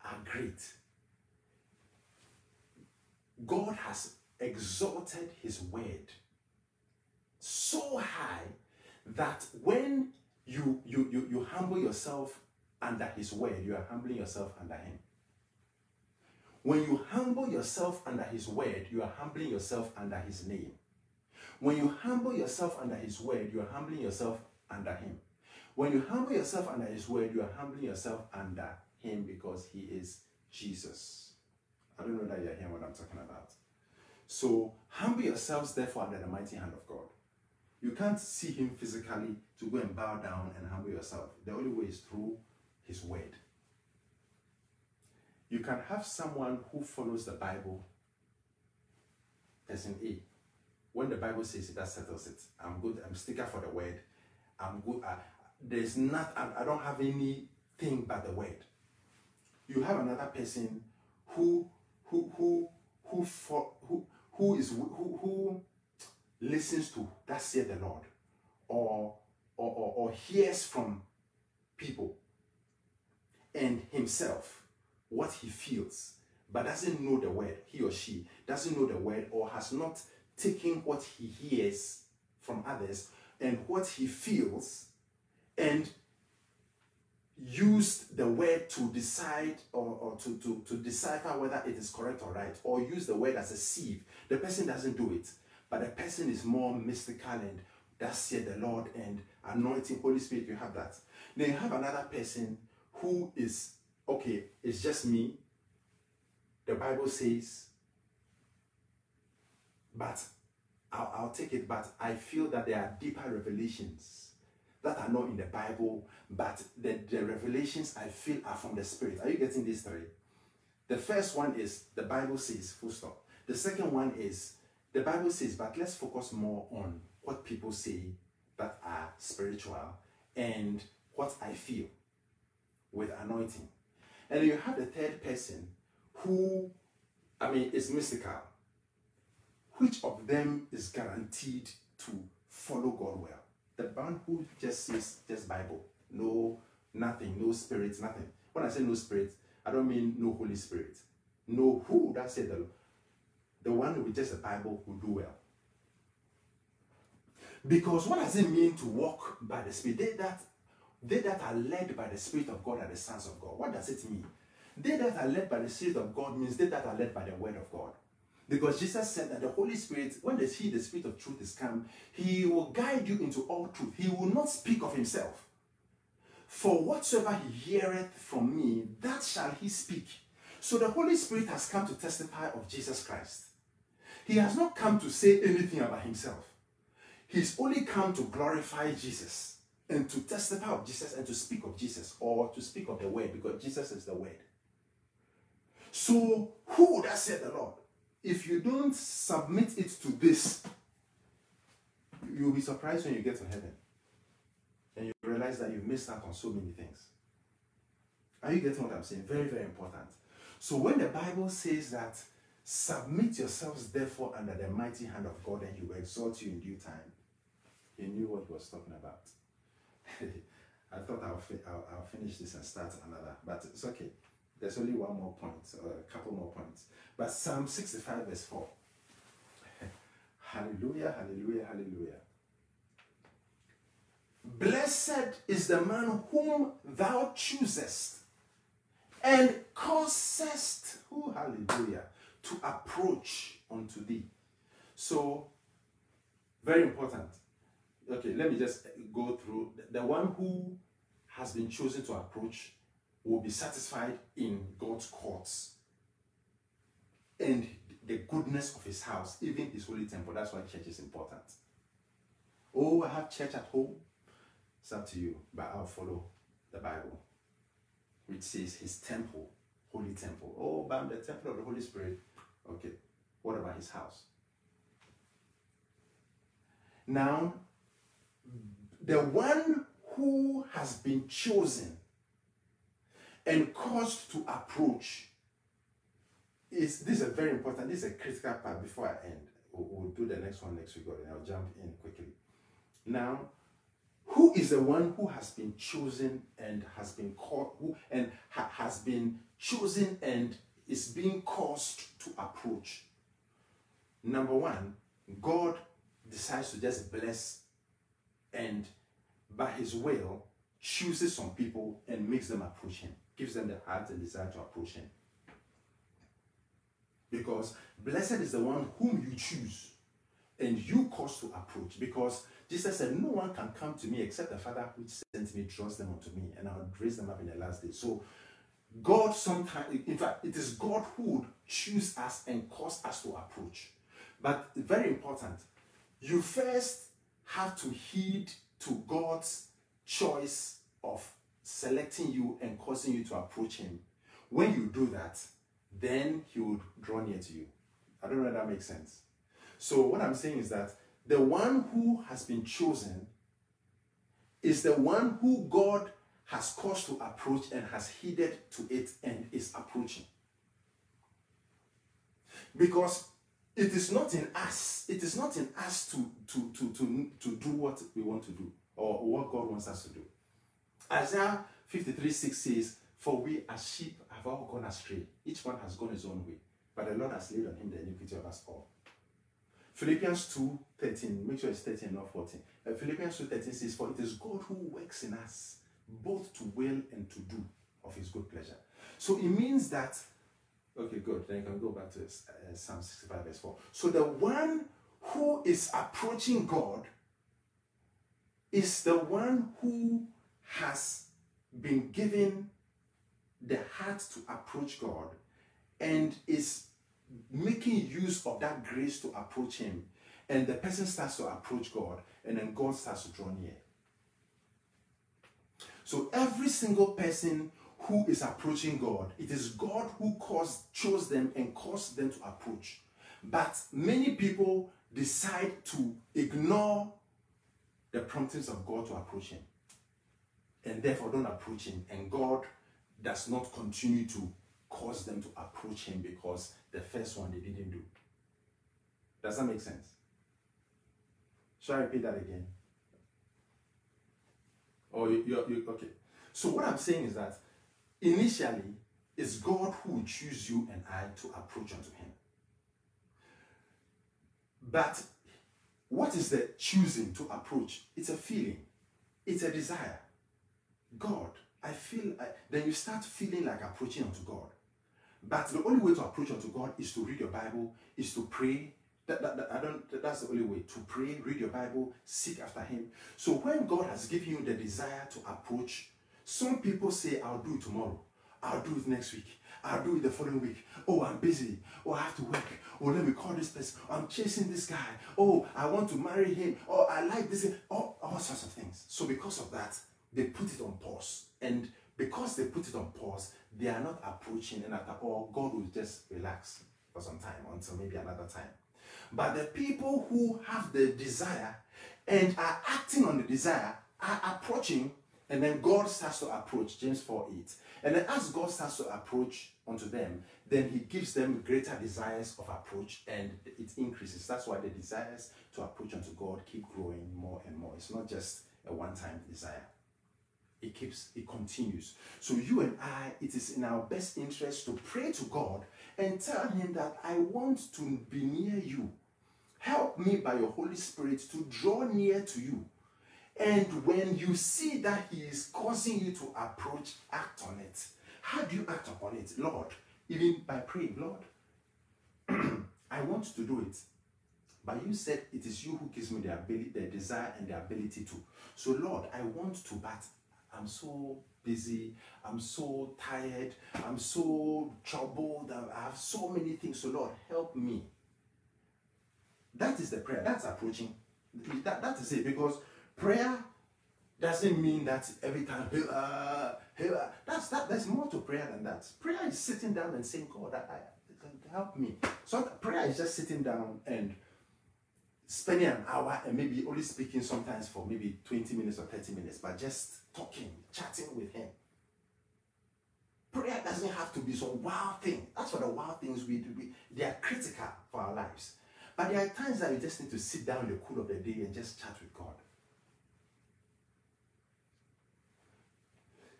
are great. God has exalted his word so high that when you, you, you, you humble yourself under his word, you are humbling yourself under him. When you humble yourself under his word, you are humbling yourself under his name. When you humble yourself under his word, you are humbling yourself under him. When you humble yourself under his word, you are humbling yourself under him because he is Jesus. I don't know that you're hearing what I'm talking about. So humble yourselves therefore under the mighty hand of God. You can't see him physically to go and bow down and humble yourself. The only way is through his word. You can have someone who follows the Bible, person A. When the Bible says it, that settles it. I'm good. I'm sticker for the word. I'm good. I, there's not. I, I don't have anything but the word. You have another person who who who who for, who who is who who listens to that said the Lord, or or, or, or hears from people and himself what he feels, but doesn't know the word, he or she doesn't know the word or has not taken what he hears from others and what he feels and used the word to decide or, or to, to, to decipher whether it is correct or right, or use the word as a sieve. The person doesn't do it, but the person is more mystical and that's here the Lord and anointing, Holy Spirit, you have that. Then you have another person who is, okay, it's just me. The Bible says, but I'll, I'll take it, but I feel that there are deeper revelations that are not in the Bible, but the, the revelations I feel are from the Spirit. Are you getting these three? The first one is the Bible says, full stop. The second one is the Bible says, but let's focus more on what people say that are spiritual and what I feel with anointing. And you have the third person who, I mean, is mystical. Which of them is guaranteed to follow God well? The one who just says just Bible, no nothing, no spirit, nothing. When I say no spirit, I don't mean no Holy Spirit. No who, that's it. The, the one with just a Bible will do well. Because what does it mean to walk by the Spirit? They that they that are led by the Spirit of God are the sons of God. What does it mean? They that are led by the Spirit of God means they that are led by the Word of God. Because Jesus said that the Holy Spirit, when the He, the Spirit of truth, is come, He will guide you into all truth. He will not speak of Himself. For whatsoever He heareth from me, that shall He speak. So the Holy Spirit has come to testify of Jesus Christ. He has not come to say anything about Himself. He's only come to glorify Jesus and to testify of Jesus and to speak of Jesus or to speak of the word because Jesus is the word. So, who would have said the Lord? If you don't submit it to this, you'll be surprised when you get to heaven. And you realize that you missed out on so many things. Are you getting what I'm saying? Very, very important. So when the Bible says that submit yourselves therefore under the mighty hand of God and he will exalt you in due time, he knew what he was talking about. I thought I'll, fi- I'll, I'll finish this and start another, but it's okay. There's only one more point, or a couple more points. But Psalm 65, verse 4. hallelujah, hallelujah, hallelujah. Blessed is the man whom thou choosest and causest, oh, hallelujah, to approach unto thee. So, very important. Okay, let me just go through. The one who has been chosen to approach will be satisfied in God's courts and the goodness of his house, even his holy temple. That's why church is important. Oh, I have church at home. It's up to you, but I'll follow the Bible, which says his temple, holy temple. Oh, but I'm the temple of the Holy Spirit. Okay, what about his house? Now, the one who has been chosen and caused to approach is this is a very important, this is a critical part before I end. We'll, we'll do the next one next week, and I'll jump in quickly. Now, who is the one who has been chosen and has been called, who and ha, has been chosen and is being caused to approach? Number one, God decides to just bless and by his will chooses some people and makes them approach him, gives them the heart and desire to approach him. Because blessed is the one whom you choose and you cause to approach. Because Jesus said, No one can come to me except the Father which sent me draws them unto me, and I'll raise them up in the last day. So God sometimes, in fact, it is God who would choose us and cause us to approach. But very important, you first have to heed to God's choice of selecting you and causing you to approach Him. When you do that, then He would draw near to you. I don't know if that makes sense. So, what I'm saying is that the one who has been chosen is the one who God has caused to approach and has heeded to it and is approaching. Because it is not in us, it is not in us to, to, to, to, to do what we want to do or what God wants us to do. Isaiah 53 6 says, For we as sheep have all gone astray. Each one has gone his own way. But the Lord has laid on him the iniquity of us all. Philippians 2 13, make sure it's 13, not 14. Uh, Philippians 2 13 says, For it is God who works in us, both to will and to do of his good pleasure. So it means that, okay, good. Then you can go back to uh, Psalm 65, verse 4. So the one who is approaching God is the one who has been given the heart to approach God and is making use of that grace to approach Him. And the person starts to approach God, and then God starts to draw near. So every single person who is approaching God, it is God who caused, chose them and caused them to approach. But many people decide to ignore the promptings of God to approach Him. And therefore don't approach Him. And God does not continue to cause them to approach Him because the first one they didn't do. Does that make sense? Shall I repeat that again? Oh, you, you, you okay. So what I'm saying is that initially it's God who will choose you and I to approach unto Him. But what is the choosing to approach? It's a feeling, it's a desire. God, I feel, I, then you start feeling like approaching unto God. But the only way to approach unto God is to read your Bible, is to pray. That, that, that, I don't, that's the only way to pray, read your Bible, seek after Him. So when God has given you the desire to approach, some people say, I'll do it tomorrow, I'll do it next week, I'll do it the following week. Oh, I'm busy. Oh, I have to work. Oh, let me call this person. I'm chasing this guy. Oh, I want to marry him. Oh, I like this. Oh, all sorts of things. So because of that, they put it on pause. And because they put it on pause, they are not approaching, and after all, God will just relax for some time until maybe another time. But the people who have the desire and are acting on the desire are approaching, and then God starts to approach, James 4 8. And then as God starts to approach unto them, then he gives them greater desires of approach and it increases. That's why the desires to approach unto God keep growing more and more. It's not just a one-time desire. It keeps, it continues. So you and I, it is in our best interest to pray to God and tell him that I want to be near you. Help me by your Holy Spirit to draw near to you. And when you see that He is causing you to approach, act on it. How do you act upon it? Lord, even by praying, Lord, I want to do it. But you said it is you who gives me the ability, the desire, and the ability to. So, Lord, I want to, but I'm so busy. I'm so tired. I'm so troubled. I have so many things. So, Lord, help me. That is the prayer. That's approaching. That, that is it. Because prayer doesn't mean that every time, uh, uh, that's that. There's more to prayer than that. Prayer is sitting down and saying, God, I, help me. So prayer is just sitting down and spending an hour and maybe only speaking sometimes for maybe 20 minutes or 30 minutes, but just talking, chatting with Him. Prayer doesn't have to be some wild thing. That's what the wild things we do. We, they are critical for our lives. But there are times that you just need to sit down in the cool of the day and just chat with God.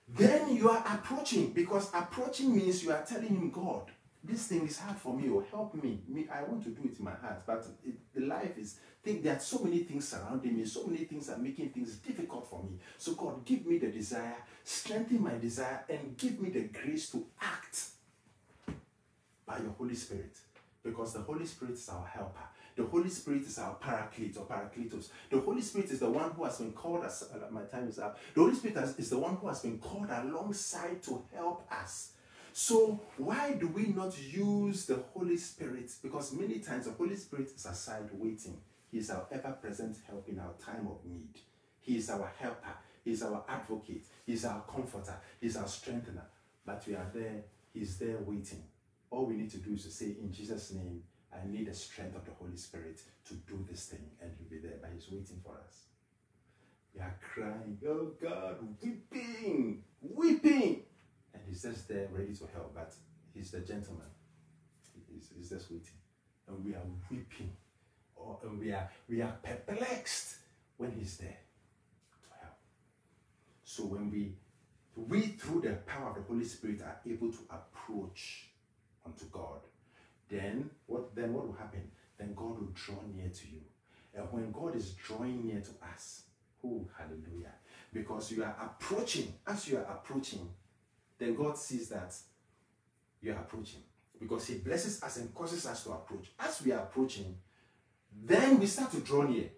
Then you are approaching because approaching means you are telling him, God, this thing is hard for me or oh, help me. me I want to do it in my heart, but it, the life is, think there are so many things surrounding me, so many things are making things difficult for me. So God, give me the desire, strengthen my desire, and give me the grace to act by your Holy Spirit because the Holy Spirit is our helper. The Holy Spirit is our paraclete or paracletos. The Holy Spirit is the one who has been called as uh, my time is up. The Holy Spirit has, is the one who has been called alongside to help us. So why do we not use the Holy Spirit? Because many times the Holy Spirit is aside waiting. He is our ever-present help in our time of need. He is our helper. He is our advocate. He is our comforter. He is our strengthener. But we are there. He's there waiting. All we need to do is to say, in Jesus' name, I need the strength of the Holy Spirit to do this thing, and He'll be there, but He's waiting for us. We are crying, oh God, weeping, weeping. And He's just there ready to help, but He's the gentleman. He's, he's just waiting. And we are weeping, or, and we are, we are perplexed when He's there to help. So when we, we through the power of the Holy Spirit are able to approach unto God then what then what will happen? Then God will draw near to you. And when God is drawing near to us, oh hallelujah. Because you are approaching, as you are approaching, then God sees that you are approaching. Because He blesses us and causes us to approach. As we are approaching, then we start to draw near.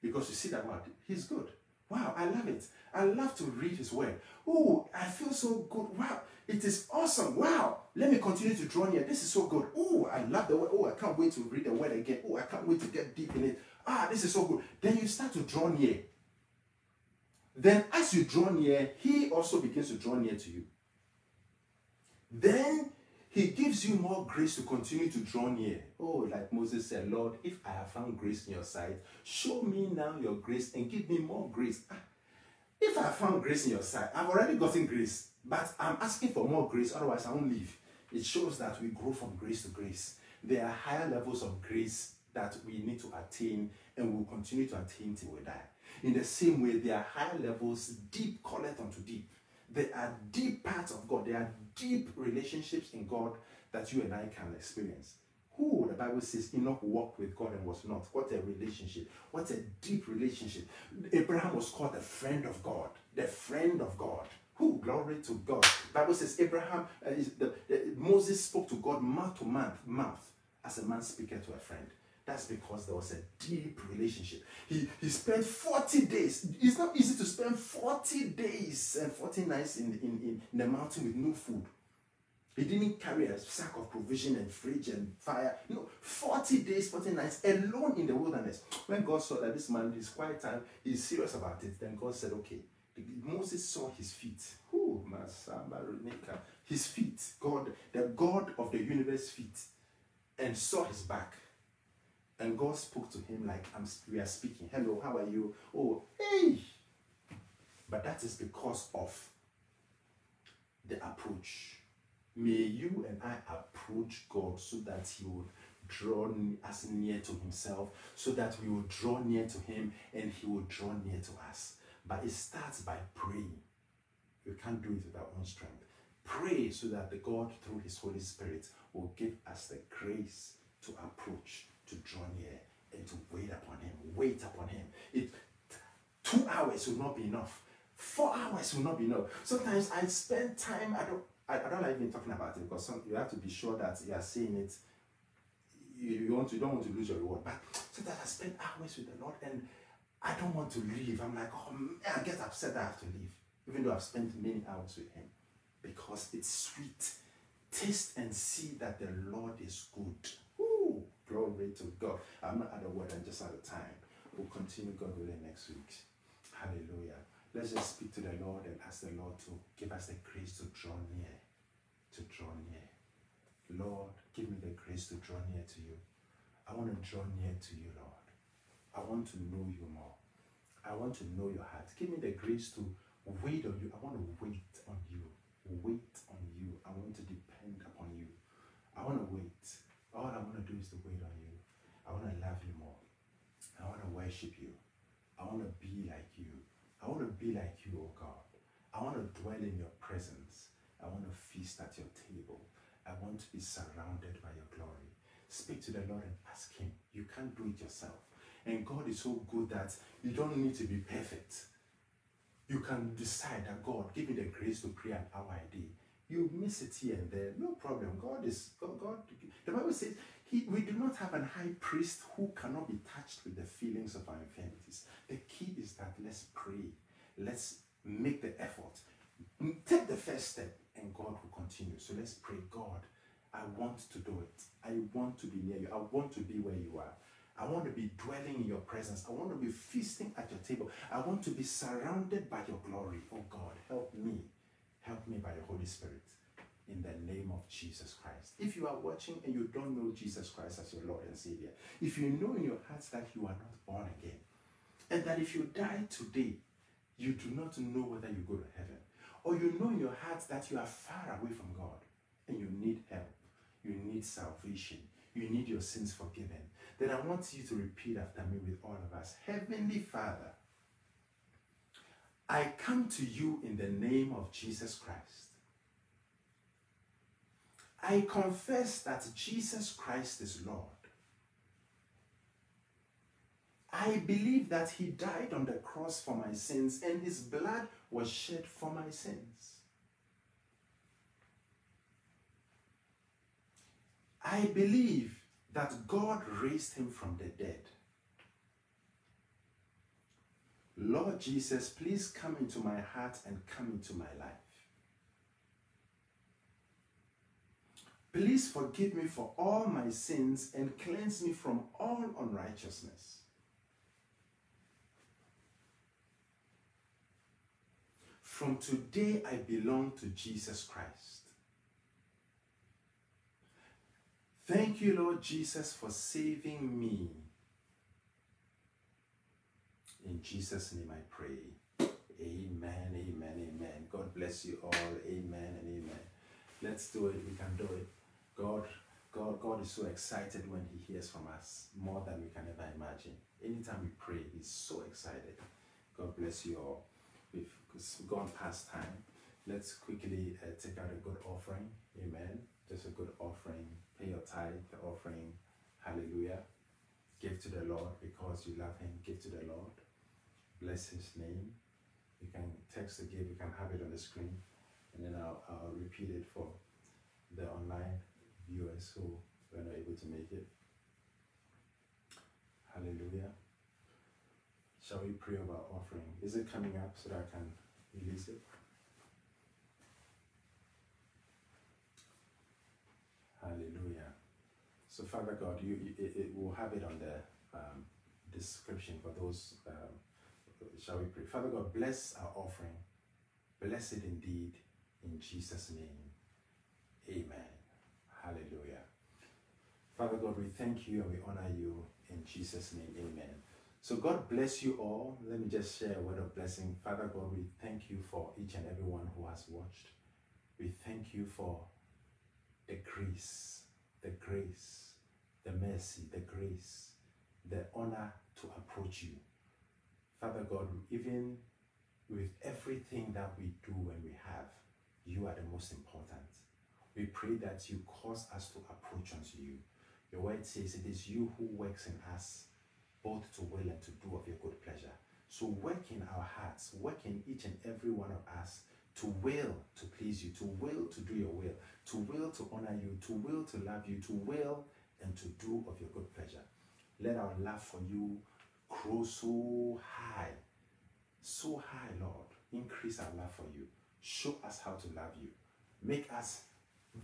Because you see that what? He's good. Wow, I love it. I love to read His Word. Oh, I feel so good. Wow, it is awesome. Wow. Let me continue to draw near. This is so good. Oh, I love the word. Oh, I can't wait to read the word again. Oh, I can't wait to get deep in it. Ah, this is so good. Then you start to draw near. Then, as you draw near, he also begins to draw near to you. Then he gives you more grace to continue to draw near. Oh, like Moses said, Lord, if I have found grace in your sight, show me now your grace and give me more grace. Ah, if I have found grace in your sight, I've already gotten grace. But I'm asking for more grace, otherwise I won't leave. It shows that we grow from grace to grace. There are higher levels of grace that we need to attain and we will continue to attain till we die. In the same way, there are higher levels, deep calleth unto deep. There are deep parts of God, there are deep relationships in God that you and I can experience. Who the Bible says Enoch walked with God and was not. What a relationship. What a deep relationship. Abraham was called the friend of God. The friend of God. Who glory to God. Bible says Abraham, uh, the, the, Moses spoke to God mouth to mouth, mouth, as a man speaketh to a friend. That's because there was a deep relationship. He, he spent 40 days. It's not easy to spend 40 days and 40 nights in, in, in the mountain with no food. He didn't carry a sack of provision and fridge and fire. No, 40 days, 40 nights alone in the wilderness. When God saw that this man is quiet time, he's serious about it, then God said, okay, Moses saw his feet. His feet. God, the God of the universe feet. And saw his back. And God spoke to him like I'm, we are speaking. Hello, how are you? Oh, hey. But that is because of the approach. May you and I approach God so that He will draw us near to Himself, so that we will draw near to Him and He will draw near to us. But it starts by praying. We can't do it with our own strength. Pray so that the God, through His Holy Spirit, will give us the grace to approach, to draw near, and to wait upon Him. Wait upon Him. It two hours will not be enough. Four hours will not be enough. Sometimes I spend time. I don't. I, I don't like even talking about it because some, you have to be sure that you are seeing it. You, you want to. You don't want to lose your reward. But sometimes I spend hours with the Lord and I don't want to leave. I'm like, oh man, I get upset. I have to leave, even though I've spent many hours with Him, because it's sweet. Taste and see that the Lord is good. Glory to God. I'm not at the word. I'm just out of time. We'll continue God willing next week. Hallelujah. Let's just speak to the Lord and ask the Lord to give us the grace to draw near. To draw near. Lord, give me the grace to draw near to you. I want to draw near to you, Lord. I want to know you more. I want to know your heart. Give me the grace to wait on you. I want to wait on you. Wait on you. I want to depend upon you. I want to wait. All I want to do is to wait on you. I want to love you more. I want to worship you. I want to be like you. I want to be like you, oh God. I want to dwell in your presence. I want to feast at your table. I want to be surrounded by your glory. Speak to the Lord and ask Him. You can't do it yourself. And God is so good that you don't need to be perfect. You can decide that God, give me the grace to pray an hour a day. You miss it here and there, no problem. God is God. God the Bible says he, we do not have an high priest who cannot be touched with the feelings of our infirmities. The key is that let's pray. Let's make the effort. Take the first step, and God will continue. So let's pray. God, I want to do it. I want to be near you. I want to be where you are. I want to be dwelling in your presence. I want to be feasting at your table. I want to be surrounded by your glory. Oh God, help me. Help me by your Holy Spirit in the name of Jesus Christ. If you are watching and you don't know Jesus Christ as your Lord and Savior, if you know in your hearts that you are not born again, and that if you die today, you do not know whether you go to heaven, or you know in your heart that you are far away from God and you need help, you need salvation, you need your sins forgiven, then I want you to repeat after me with all of us Heavenly Father, I come to you in the name of Jesus Christ. I confess that Jesus Christ is Lord. I believe that He died on the cross for my sins and His blood was shed for my sins. I believe that God raised Him from the dead. Lord Jesus, please come into my heart and come into my life. Please forgive me for all my sins and cleanse me from all unrighteousness. From today, I belong to Jesus Christ. Thank you, Lord Jesus, for saving me. In Jesus' name I pray. Amen, amen, amen. God bless you all. Amen and amen. Let's do it. We can do it. God, God, God is so excited when He hears from us more than we can ever imagine. Anytime we pray, He's so excited. God bless you all. We've gone past time. Let's quickly uh, take out a good offering. Amen. Just a good offering. Pay your tithe, the offering. Hallelujah. Give to the Lord because you love Him. Give to the Lord. Bless His name. You can text the give. You can have it on the screen, and then I'll, I'll repeat it for the online viewers who were not able to make it. Hallelujah. Shall we pray about offering? Is it coming up so that I can release it? Hallelujah. So, Father God, you, you it, it will have it on the um, description for those. Um, shall we pray? Father God, bless our offering. Bless it indeed in Jesus' name. Amen. Hallelujah. Father God, we thank you and we honor you in Jesus' name. Amen. So God bless you all. Let me just share a word of blessing. Father God, we thank you for each and every one who has watched. We thank you for the grace, the grace, the mercy, the grace, the honor to approach you. Father God, even with everything that we do and we have, you are the most important. We pray that you cause us to approach unto you. Your word says it is you who works in us both to will and to do of your good pleasure. So work in our hearts, work in each and every one of us to will to please you, to will to do your will, to will to honor you, to will to love you, to will and to do of your good pleasure. Let our love for you grow so high, so high, Lord. Increase our love for you. Show us how to love you. Make us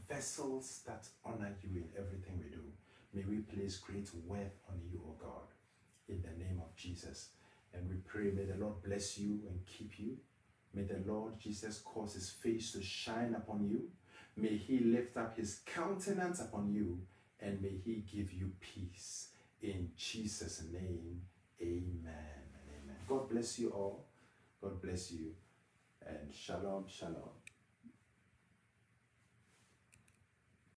vessels that honor you in everything we do. May we place great worth on you, O God, in the name of Jesus. And we pray, may the Lord bless you and keep you. May the Lord Jesus cause his face to shine upon you. May he lift up his countenance upon you and may he give you peace. In Jesus' name, amen amen. God bless you all. God bless you. And shalom, shalom.